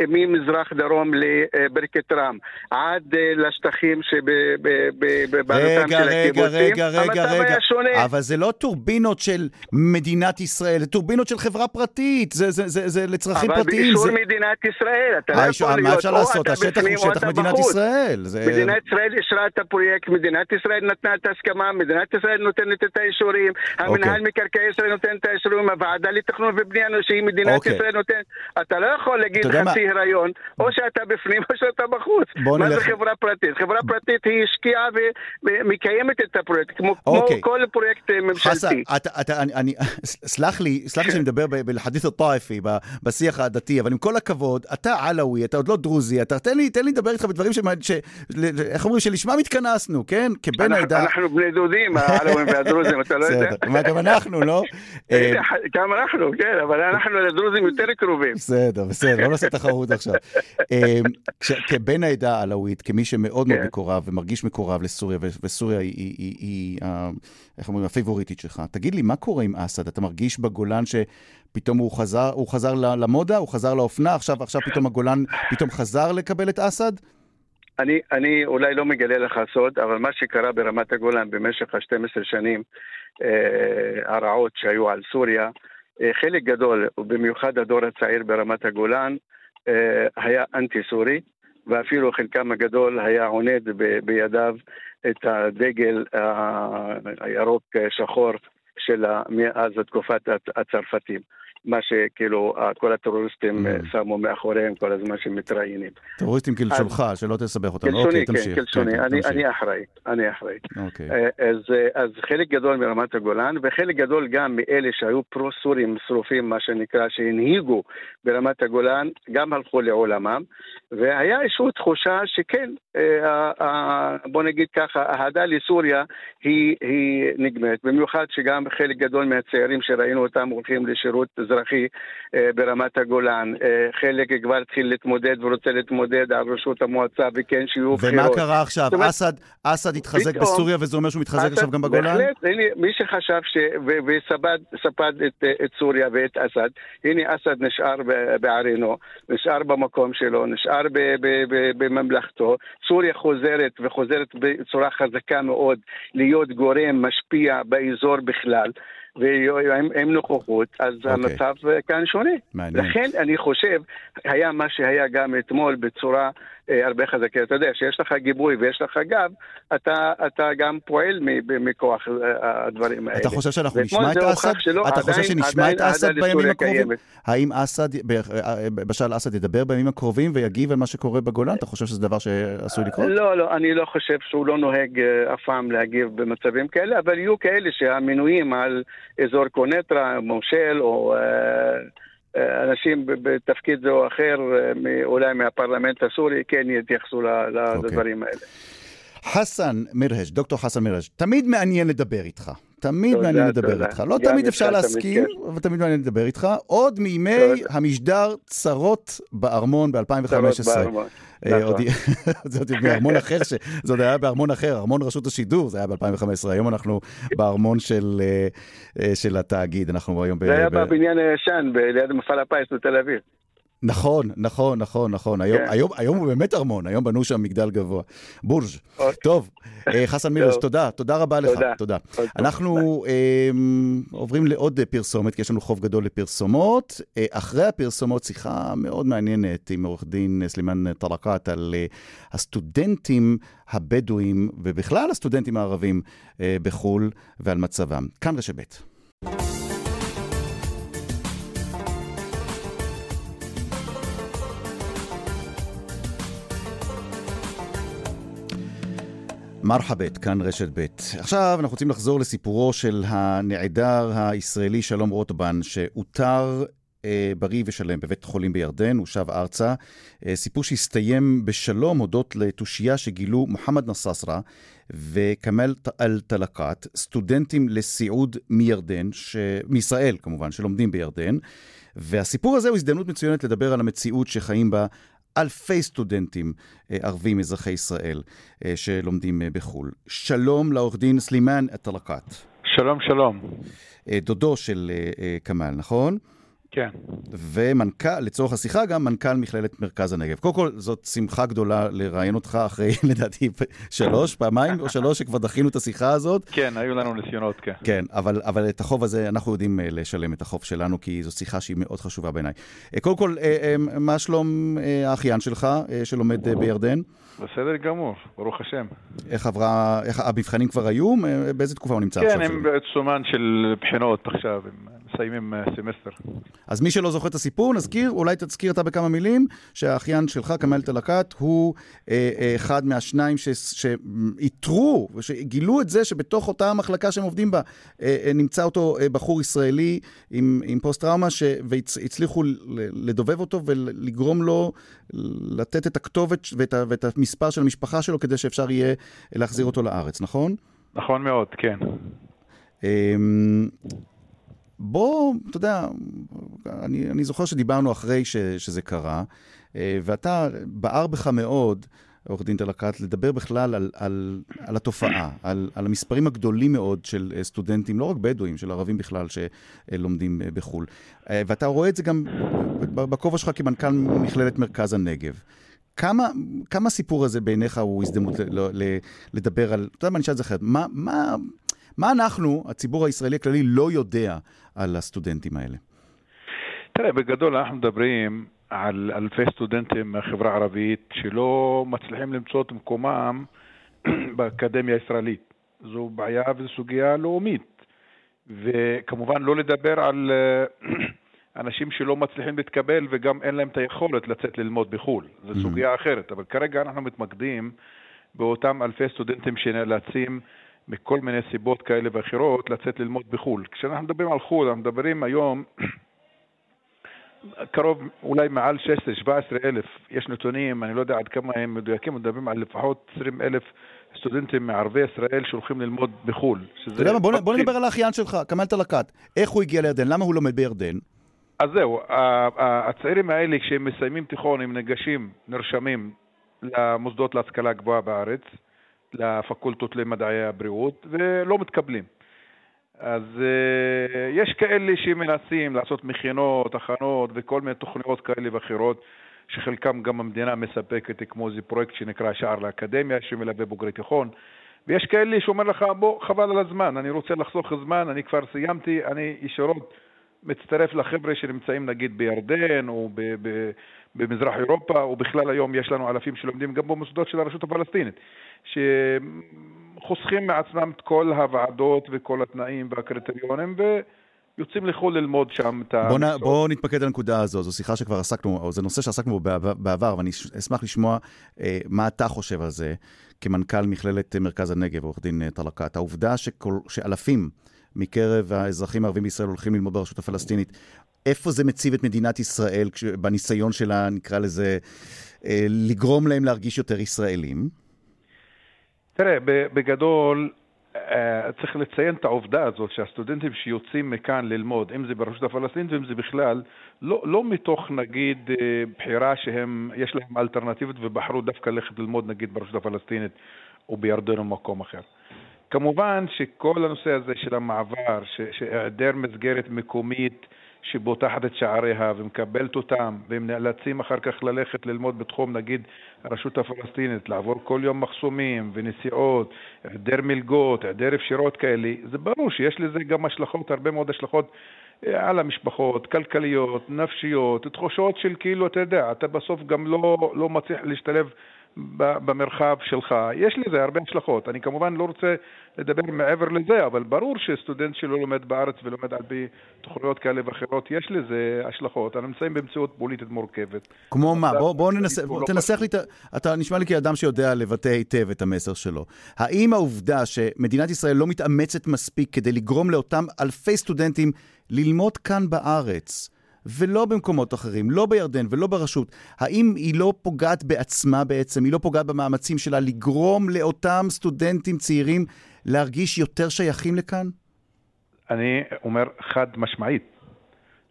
ממזרח דרום לברכת רם, עד אה, לשטחים שבבעלותם של הקיבוצים, רגע, רגע, רגע, רגע, אבל זה לא טורבינות של מדינת ישראל, זה טורבינות של חברה פרטית, זה, זה, זה, זה לצרכים פרטיים. אבל באישור. מדינת ישראל, אתה לא יכול להיות, מה אפשר לעשות? השטח הוא שטח מדינת ישראל. זה... מדינת ישראל אישרה את הפרויקט, מדינת ישראל נתנה את ההסכמה, מדינת ישראל נותנת את האישורים, המנהל okay. מקרקעי ישראל נותן את האישורים, הוועדה לתכנון ובנייה שהיא מדינת. אוקיי. ישראל נותנת. אתה לא יכול להגיד חצי הריון, או שאתה בפנים או שאתה בחוץ. מה. זה חברה פרטית? חברה פרטית היא השקיעה ומקיימת את הפרויקט, כמו, אוקיי. כל פרויקט אה, ממשלתי. סלח לי, סלח לי שאני מדבר בלחדית' א-טאיפי, בשיח הדתי, אבל עם כל הכבוד, אתה עלאווי, אתה עוד לא דרוזי, אתה תן לי, תן לי לדבר איתך בדברים ש... ש... איך אומרים? שלשמם התכנסנו, כן? כבן העדה... אנחנו בני דודים, הערבים והדרוזים, אתה לא יודע? מה גם אנחנו, לא? אה, גם אנחנו, כן, אבל אנחנו לדרוזים יותר קרובים. בסדר, בסדר, לא נעשה תחרות עכשיו. אה, כבן העדה העלאווית, כמי שמאוד מאוד כן. מקורב ומרגיש מקורב לסוריה, וסוריה היא, איך אומרים, הפייבוריטית שלך, תגיד לי, מה קורה עם אסד? אתה מרגיש בגולן ש... פתאום הוא חזר, הוא חזר למודה, הוא חזר לאופנה, עכשיו, עכשיו פתאום הגולן פתאום חזר לקבל את אסד? אני, אני אולי לא מגלה לך סוד, אבל מה שקרה ברמת הגולן במשך ה-12 שנים אה, הרעות שהיו על סוריה, אה, חלק גדול, ובמיוחד הדור הצעיר ברמת הגולן, אה, היה אנטי-סורי, ואפילו חלקם הגדול היה עונד ב, בידיו את הדגל הירוק-שחור של מאז תקופת הצרפתים. מה שכאילו כל הטרוריסטים mm. שמו מאחוריהם כל הזמן שמתראיינים. טרוריסטים כלשונך, שלא תסבך אותנו. כלשוני, אוקיי, כן, כלשוני, כן, אני, אחראי, אני אחראי. אוקיי. אה, אז, אז חלק גדול מרמת הגולן, וחלק גדול גם מאלה שהיו פרו-סורים שרופים, מה שנקרא, שהנהיגו ברמת הגולן, גם הלכו לעולמם, והיה איזושהי תחושה שכן, אה, בוא נגיד ככה, האהדה לסוריה היא, נגמרת, במיוחד שגם חלק גדול מהצעירים שראינו אותם הולכים לשירות אזרחי אה, ברמת הגולן. אה, חלק כבר התחיל להתמודד ורוצה להתמודד על ראשות המועצה, וכן שיהיו בחירות. ומה קרה עכשיו? אומרת, אסד, אסד התחזק פתאום, בסוריה וזה אומר שהוא מתחזק עכשיו גם בגולן? בהחלט, הנה, מי שחשב ש... וספד את, את סוריה ואת אסד, הנה אסד נשאר בערינו, נשאר במקום שלו, נשאר בממלכתו. סוריה חוזרת וחוזרת בצורה חזקה מאוד להיות גורם משפיע באזור בכלל. ועם נוכחות, אז okay. אוקיי. המצב כאן שונה. מעניין. לכן אני חושב, היה מה שהיה גם אתמול בצורה אה, הרבה חזקה. אתה יודע, כשיש לך גיבוי ויש לך גב, אתה, אתה גם פועל מכוח אה, הדברים האלה. אתה חושב שאנחנו נשמע את אסד? אתה חושב שנשמע את אסד בימים הקרובים? האם אסד, אה, בשאר אסד ידבר בימים הקרובים ויגיב על מה שקורה בגולן? אתה חושב שזה דבר שעשוי לקרות? לא, לא, אני לא חושב שהוא לא נוהג אף פעם להגיב במצבים כאלה, אבל יהיו כאלה שהמינויים על אזור קונטרה, מושל או... אנשים בתפקיד זה או אחר, אולי מהפרלמנט הסורי, כן יתייחסו אוקיי. לדברים okay. האלה. חסן מירהש, דוקטור חסן מירהש, תמיד מעניין לדבר איתך. תמיד מעניין לדבר איתך. לא תמיד אפשר להסכים, אבל תמיד מעניין לדבר איתך. עוד מימי המשדר צרות בארמון ב-2015. אה, נכון. זה עוד בארמון אחר, זה עוד היה בארמון אחר, ארמון רשות השידור, זה היה ב-2015, היום אנחנו בארמון של אה, התאגיד, אנחנו היום... זה היה בבניין הישן, ליד מפעל הפיס בתל אביב. נכון, נכון, נכון, נכון. היום, כן. היום, היום הוא באמת ארמון, היום בנו שם מגדל גבוה. בורג'. אוקיי. טוב, אה, חסן מירש, תודה, תודה רבה לך. תודה. תודה. אנחנו אה, עוברים לעוד פרסומת, כי יש לנו חוב גדול לפרסומות. אה, אחרי הפרסומות, שיחה מאוד מעניינת עם עורך דין סלימאן טרקת על אה, הסטודנטים הבדואים, ובכלל הסטודנטים הערבים אה, בחו"ל, ועל מצבם. כאן רשת ב'. מרחבת, כאן רשת ב'. עכשיו אנחנו רוצים לחזור לסיפורו של הנעדר הישראלי שלום רוטבן, שאותר אה, בריא ושלם בבית חולים בירדן, הוא שב ארצה. אה, סיפור שהסתיים בשלום הודות לתושייה שגילו מוחמד נססרה וכמאל אל-טלקת, סטודנטים לסיעוד מירדן, ש... מישראל כמובן, שלומדים בירדן. והסיפור הזה הוא הזדמנות מצוינת לדבר על המציאות שחיים בה אלפי סטודנטים אה, ערבים אזרחי ישראל אה, שלומדים אה, בחו"ל. שלום לעורך דין סלימאן א-טלקת. שלום, שלום. דודו של כמאל, נכון? כן. ומנכ"ל, לצורך השיחה גם מנכ"ל מכללת מרכז הנגב. קודם כל, זאת שמחה גדולה לראיין אותך אחרי, לדעתי, שלוש, פעמיים או שלוש, שכבר דחינו את השיחה הזאת. כן, היו לנו ניסיונות, כן. כן, אבל, אבל את החוב הזה, אנחנו יודעים אה, לשלם את החוב שלנו, כי זו שיחה שהיא מאוד חשובה בעיניי. אה, קודם כל, אה, מה שלום האחיין שלך, שלומד בירדן? בסדר גמור, ברוך השם. איך עברה, איך המבחנים כבר היו? באיזה תקופה הוא נמצא כן, עכשיו? כן, הם בעיצומן של בחינות עכשיו. הם... מסיימים סמסטר. אז מי שלא זוכר את הסיפור, נזכיר, אולי תזכיר אתה בכמה מילים, שהאחיין שלך, כמאל תלקת, הוא אה, אה, אחד מהשניים שאיתרו, ושגילו את זה שבתוך אותה מחלקה שהם עובדים בה, אה, אה, נמצא אותו אה, בחור ישראלי עם, עם פוסט-טראומה, והצליחו לדובב אותו ולגרום לו לתת את הכתובת ואת, ואת המספר של המשפחה שלו, כדי שאפשר יהיה להחזיר אותו לארץ, נכון? נכון מאוד, כן. בוא, אתה יודע, אני, אני זוכר שדיברנו אחרי ש, שזה קרה, אה, ואתה, בער בך מאוד, עורך דין דלקת, לדבר בכלל על, על, על התופעה, על, על המספרים הגדולים מאוד של אה, סטודנטים, לא רק בדואים, של ערבים בכלל, שלומדים אה, בחו"ל. ואתה רואה את זה גם בכובע שלך כמנכ"ל מכללת מרכז הנגב. כמה, כמה הסיפור הזה בעיניך הוא הזדמנות לדבר על, אתה יודע מה, אני אשאל את זה אחרת, מה, מה, מה אנחנו, הציבור הישראלי הכללי, לא יודע על הסטודנטים האלה? תראה, בגדול אנחנו מדברים על אלפי סטודנטים מהחברה הערבית שלא מצליחים למצוא את מקומם באקדמיה הישראלית. זו בעיה וזו סוגיה לאומית. וכמובן לא לדבר על אה, אנשים שלא מצליחים להתקבל וגם אין להם את היכולת לצאת ללמוד בחו"ל. זו mm-hmm. סוגיה אחרת. אבל כרגע אנחנו מתמקדים באותם אלפי סטודנטים שנאלצים מכל מיני סיבות כאלה ואחרות לצאת ללמוד בחו"ל. כשאנחנו מדברים על חו"ל, אנחנו מדברים היום קרוב, אולי מעל 16-17 אלף, יש נתונים, אני לא יודע עד כמה הם מדויקים, מדברים על לפחות 20 אלף סטודנטים מערבי ישראל שהולכים ללמוד בחו"ל. אתה יודע מה, בוא, בוא נדבר על האחיין שלך, כמאל תלקת. איך הוא הגיע לירדן? למה הוא לומד בירדן? אז זהו, הצעירים האלה, כשהם מסיימים תיכון, הם ניגשים, נרשמים למוסדות להשכלה גבוהה בארץ, לפקולטות למדעי הבריאות ולא מתקבלים. אז uh, יש כאלה שמנסים לעשות מכינות, הכנות וכל מיני תוכניות כאלה ואחרות, שחלקם גם המדינה מספקת, כמו איזה פרויקט שנקרא שער לאקדמיה, שמלווה בוגרי תיכון. ויש כאלה שאומר לך, בוא, חבל על הזמן, אני רוצה לחסוך זמן, אני כבר סיימתי, אני ישירות מצטרף לחבר'ה שנמצאים נגיד בירדן או ב- ב- במזרח אירופה, או בכלל היום יש לנו אלפים שלומדים גם במוסדות של הרשות הפלסטינית. שחוסכים מעצמם את כל הוועדות וכל התנאים והקריטריונים, ויוצאים לחו"ל ללמוד שם את ה... בוא, נ, בוא נתפקד על הנקודה הזו, זו שיחה שכבר עסקנו, או זה נושא שעסקנו בו בעבר, ואני אשמח לשמוע אה, מה אתה חושב על זה כמנכ"ל מכללת מרכז הנגב, עורך דין אה, טלקת. העובדה שכל, שאלפים מקרב האזרחים הערבים בישראל הולכים ללמוד ברשות הפלסטינית, איפה זה מציב את מדינת ישראל בניסיון שלה, נקרא לזה, אה, לגרום להם להרגיש יותר ישראלים? תראה, בגדול, אה, צריך לציין את העובדה הזאת שהסטודנטים שיוצאים מכאן ללמוד, אם זה ברשות הפלסטינית ואם זה בכלל, לא, לא מתוך נגיד אה, בחירה שהם, יש להם אלטרנטיבות ובחרו דווקא ללכת ללמוד נגיד ברשות הפלסטינית או בירדן או במקום אחר. כמובן שכל הנושא הזה של המעבר, שהיעדר מסגרת מקומית שבוטחת את שעריה ומקבלת אותם, והם נאלצים אחר כך ללכת ללמוד בתחום, נגיד, הרשות הפלסטינית, לעבור כל יום מחסומים ונסיעות, היעדר מלגות, היעדר אפשרות כאלה, זה ברור שיש לזה גם השלכות, הרבה מאוד השלכות אה, על המשפחות, כלכליות, נפשיות, תחושות של כאילו, אתה יודע, אתה בסוף גם לא, לא מצליח להשתלב במרחב שלך. יש לזה הרבה השלכות. אני כמובן לא רוצה לדבר מעבר לזה, אבל ברור שסטודנט שלא לומד בארץ ולומד על פי תוכניות כאלה ואחרות, יש לזה השלכות. אנחנו נמצאים במציאות פוליטית מורכבת. כמו מה? בוא, בוא ננסה, בוא, לא תנסח לי, אתה נשמע לי כאדם שיודע לבטא היטב את המסר שלו. האם העובדה שמדינת ישראל לא מתאמצת מספיק כדי לגרום לאותם אלפי סטודנטים ללמוד כאן בארץ, ולא במקומות אחרים, לא בירדן ולא ברשות, האם היא לא פוגעת בעצמה בעצם, היא לא פוגעת במאמצים שלה לגרום לאותם סטודנטים צעירים להרגיש יותר שייכים לכאן? אני אומר חד משמעית.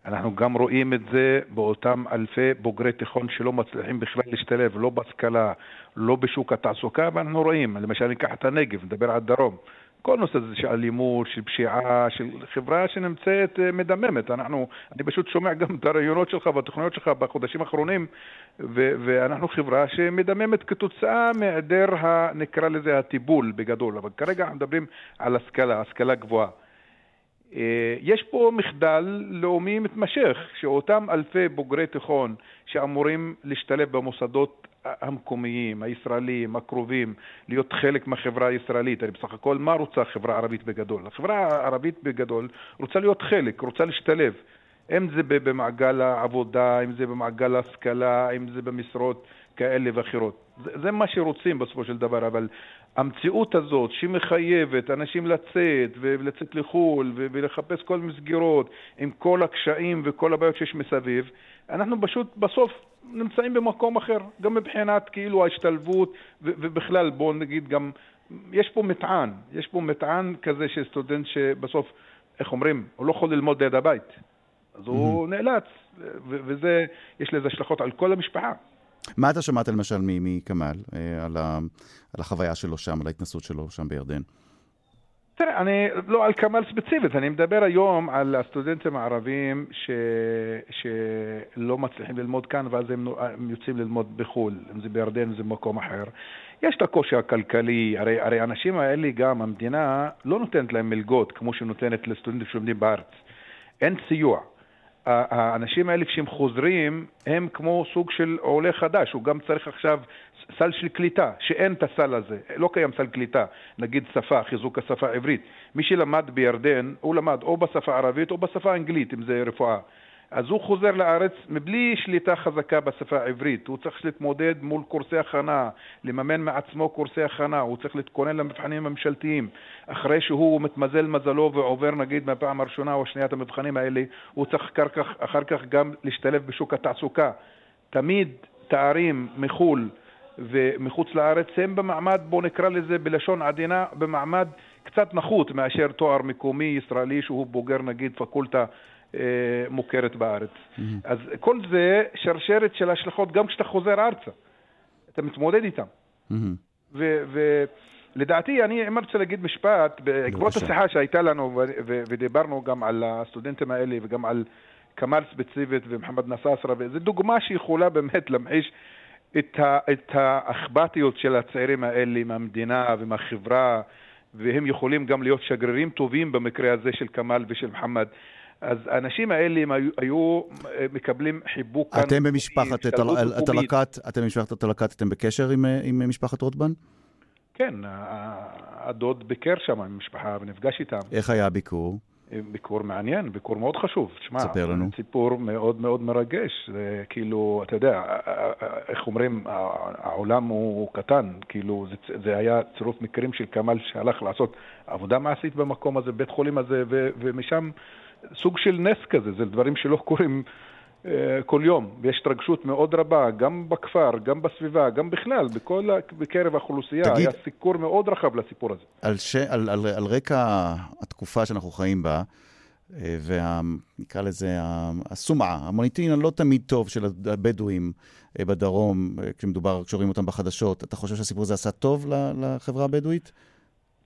אנחנו גם רואים את זה באותם אלפי בוגרי תיכון שלא מצליחים בכלל להשתלב, לא בהשכלה, לא בשוק התעסוקה, ואנחנו רואים, למשל ניקח את הנגב, נדבר על דרום. כל נושא הזה של אלימות, של פשיעה, של חברה שנמצאת אה, מדממת. אנחנו, אני פשוט שומע גם את הרעיונות שלך והתוכניות שלך בחודשים האחרונים, ו- ואנחנו חברה שמדממת כתוצאה מהיעדר, נקרא לזה, הטיפול בגדול. אבל כרגע אנחנו מדברים על השכלה, השכלה גבוהה. אה, יש פה מחדל לאומי מתמשך, שאותם אלפי בוגרי תיכון שאמורים להשתלב במוסדות המקומיים, הישראלים, הקרובים, להיות חלק מהחברה הישראלית. הרי בסך הכל, מה רוצה החברה הערבית בגדול? החברה הערבית בגדול רוצה להיות חלק, רוצה להשתלב. אם זה במעגל העבודה, אם זה במעגל ההשכלה, אם זה במשרות כאלה ואחרות. זה, זה מה שרוצים בסופו של דבר, אבל המציאות הזאת שמחייבת אנשים לצאת ולצאת לחו"ל ולחפש כל מסגרות עם כל הקשיים וכל הבעיות שיש מסביב, אנחנו פשוט בסוף נמצאים במקום אחר, גם מבחינת כאילו ההשתלבות ובכלל בואו נגיד גם, יש פה מטען, יש פה מטען כזה של סטודנט שבסוף, איך אומרים, הוא לא יכול ללמוד ליד הבית, אז הוא נאלץ, וזה, יש לזה השלכות על כל המשפחה. מה אתה שמעת למשל מכמאל אה, על, על החוויה שלו שם, על ההתנסות שלו שם בירדן? תראה, אני לא על כמאל ספציפית, אני מדבר היום על הסטודנטים הערבים ש... שלא מצליחים ללמוד כאן ואז הם, הם יוצאים ללמוד בחו"ל, אם זה בירדן אם זה במקום אחר. יש את הקושי הכלכלי, הרי, הרי האנשים האלה גם, המדינה לא נותנת להם מלגות כמו שנותנת לסטודנטים שלומדים בארץ. אין סיוע. האנשים האלה כשהם חוזרים הם כמו סוג של עולה חדש, הוא גם צריך עכשיו סל של קליטה, שאין את הסל הזה, לא קיים סל קליטה, נגיד שפה, חיזוק השפה העברית. מי שלמד בירדן, הוא למד או בשפה הערבית או בשפה האנגלית, אם זה רפואה. אז הוא חוזר לארץ מבלי שליטה חזקה בשפה העברית. הוא צריך להתמודד מול קורסי הכנה, לממן מעצמו קורסי הכנה, הוא צריך להתכונן למבחנים הממשלתיים. אחרי שהוא מתמזל מזלו ועובר נגיד מהפעם הראשונה או השנייה את המבחנים האלה, הוא צריך אחר כך, אחר כך גם להשתלב בשוק התעסוקה. תמיד תארים מחו"ל ומחוץ לארץ הם במעמד, בואו נקרא לזה בלשון עדינה, במעמד קצת נחות מאשר תואר מקומי ישראלי שהוא בוגר נגיד פקולטה מוכרת בארץ. Mm-hmm. אז כל זה שרשרת של השלכות גם כשאתה חוזר ארצה, אתה מתמודד איתם. Mm-hmm. ולדעתי, אני אם רוצה להגיד משפט, בעקבות השיחה שהייתה לנו ודיברנו גם על הסטודנטים האלה וגם על כמאל ספציפית ומוחמד נסאסרה, וזו דוגמה שיכולה באמת להמחיש את, ה, את האכפתיות של הצעירים האלה מהמדינה ומהחברה, והם יכולים גם להיות שגרירים טובים במקרה הזה של כמאל ושל מוחמד. אז האנשים האלה הם היו, היו מקבלים חיבוק כאן. אתם במשפחת הטלקת, אתם במשפחת הטלקת, אתם בקשר עם, עם משפחת רוטבן? כן, הדוד ביקר שם עם המשפחה ונפגש איתם. איך היה הביקור? ביקור מעניין, ביקור מאוד חשוב. תשמע, ספר לנו. סיפור מאוד מאוד מרגש. זה כאילו, אתה יודע, איך אומרים, העולם הוא קטן. כאילו, זה, זה היה צירוף מקרים של כמאל שהלך לעשות עבודה מעשית במקום הזה, בית חולים הזה, ו, ומשם סוג של נס כזה. זה דברים שלא קורים אה, כל יום, ויש התרגשות מאוד רבה, גם בכפר, גם בסביבה, גם בכלל, בכל, בקרב האוכלוסייה. תגיד, היה סיקור מאוד רחב לסיפור הזה. על, ש, על, על, על רקע התקופה שאנחנו חיים בה, אה, ונקרא לזה הסומעה, המוניטין הלא תמיד טוב של הבדואים אה, בדרום, כשמדובר, כשרואים אותם בחדשות, אתה חושב שהסיפור הזה עשה טוב לחברה הבדואית?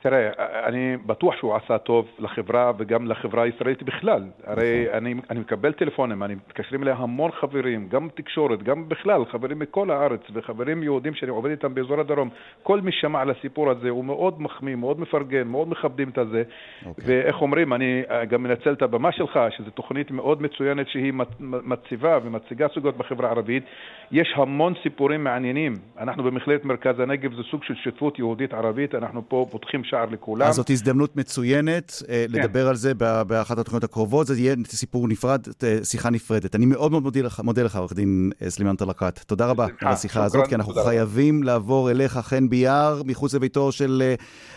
תראה, אני בטוח שהוא עשה טוב לחברה וגם לחברה הישראלית בכלל. הרי נכון. אני, אני מקבל טלפונים, אני מתקשרים אליי המון חברים, גם בתקשורת, גם בכלל, חברים מכל הארץ וחברים יהודים שאני עובד איתם באזור הדרום. כל מי שמע על הסיפור הזה הוא מאוד מחמיא, מאוד מפרגן, מאוד מכבדים את זה. Okay. אוקיי. ואיך אומרים, אני גם מנצל את הבמה שלך, שזו תוכנית מאוד מצוינת שהיא מציבה ומציגה סוגיות בחברה הערבית. יש המון סיפורים מעניינים. אנחנו במכללת מרכז הנגב, זה סוג של שותפות יהודית-ערבית, אנחנו פה פותחים שער לכולם. אז זאת הזדמנות מצוינת אה, כן. לדבר על זה באחת התוכניות הקרובות, זה יהיה סיפור נפרד, אה, שיחה נפרדת. אני מאוד מאוד מודה לך, מודה לך עורך דין אה, סלימאן טלקת. תודה רבה על השיחה הזאת, כי אנחנו חייבים לעבור אליך, חן ביאר, מחוץ לביתו של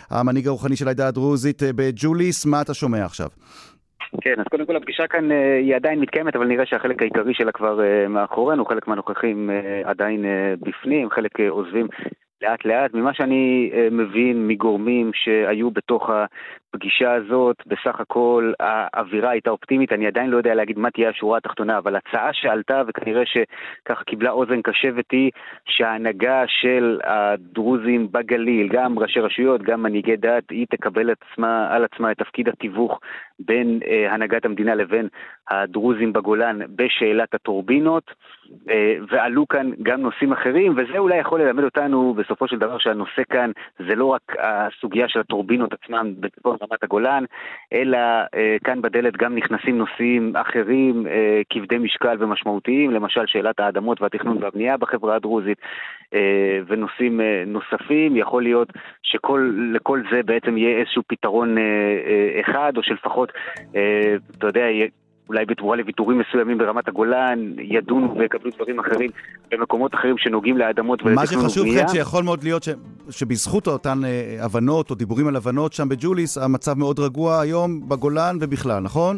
המנהיג הרוחני של העדה הדרוזית בג'וליס. מה אתה שומע עכשיו? כן, אז קודם כל הפגישה כאן היא עדיין מתקיימת, אבל נראה שהחלק העיקרי שלה כבר מאחורינו, חלק מהנוכחים עדיין בפנים, חלק עוזבים לאט לאט. ממה שאני מבין מגורמים שהיו בתוך הפגישה הזאת, בסך הכל האווירה הייתה אופטימית, אני עדיין לא יודע להגיד מה תהיה השורה התחתונה, אבל הצעה שעלתה וכנראה שככה קיבלה אוזן קשבת היא שההנהגה של הדרוזים בגליל, גם ראשי רשויות, גם מנהיגי דת, היא תקבל עצמה, על עצמה את תפקיד התיווך בין אה, הנהגת המדינה לבין הדרוזים בגולן בשאלת הטורבינות, אה, ועלו כאן גם נושאים אחרים, וזה אולי יכול ללמד אותנו בסופו של דבר שהנושא כאן זה לא רק הסוגיה של הטורבינות עצמם בצפון רמת הגולן, אלא אה, כאן בדלת גם נכנסים נושאים אחרים, אה, כבדי משקל ומשמעותיים, למשל שאלת האדמות והתכנון והבנייה בחברה הדרוזית, אה, ונושאים אה, נוספים. יכול להיות שלכל זה בעצם יהיה איזשהו פתרון אה, אה, אחד, או שלפחות, אה, אתה יודע, אולי בתמורה לוויתורים מסוימים ברמת הגולן, ידונו ויקבלו דברים אחרים במקומות אחרים שנוגעים לאדמות ולתכנון ובנייה. מה שחשוב, חן, שיכול מאוד להיות ש... שבזכות אותן אה, הבנות או דיבורים על הבנות שם בג'וליס, המצב מאוד רגוע היום בגולן ובכלל, נכון?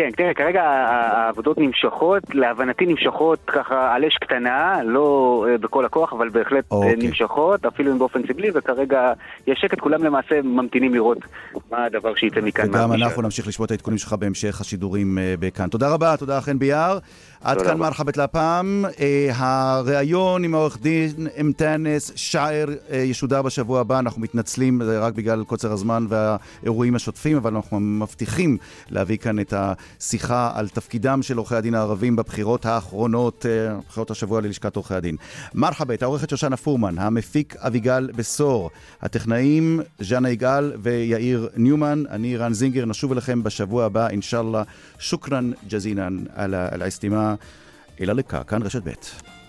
כן, תראה, כרגע העבודות נמשכות, להבנתי נמשכות ככה על אש קטנה, לא אה, בכל הכוח, אבל בהחלט אה, אוקיי. נמשכות, אפילו אם באופן סגלי, וכרגע יש שקט, כולם למעשה ממתינים לראות מה הדבר שייצא מכאן. וגם אנחנו נמשיך לשמוע את העדכונים שלך בהמשך השידורים אה, בכאן. תודה רבה, תודה חן ביאר. עד כאן מרחבת לפעם. הריאיון עם העורך דין אמטאנס שער ישודר בשבוע הבא, אנחנו מתנצלים רק בגלל קוצר הזמן והאירועים השוטפים, אבל אנחנו מבטיחים להביא כאן את ה... שיחה על תפקידם של עורכי הדין הערבים בבחירות האחרונות, אה, בחירות השבוע ללשכת עורכי הדין. מרחבת, העורכת שושנה פורמן, המפיק אביגל בשור, הטכנאים ז'אנה יגאל ויאיר ניומן, אני רן זינגר, נשוב אליכם בשבוע הבא, אינשאללה. שוכרן ג'זינן על האסתימה. אלה לקה, כאן רשת ב'.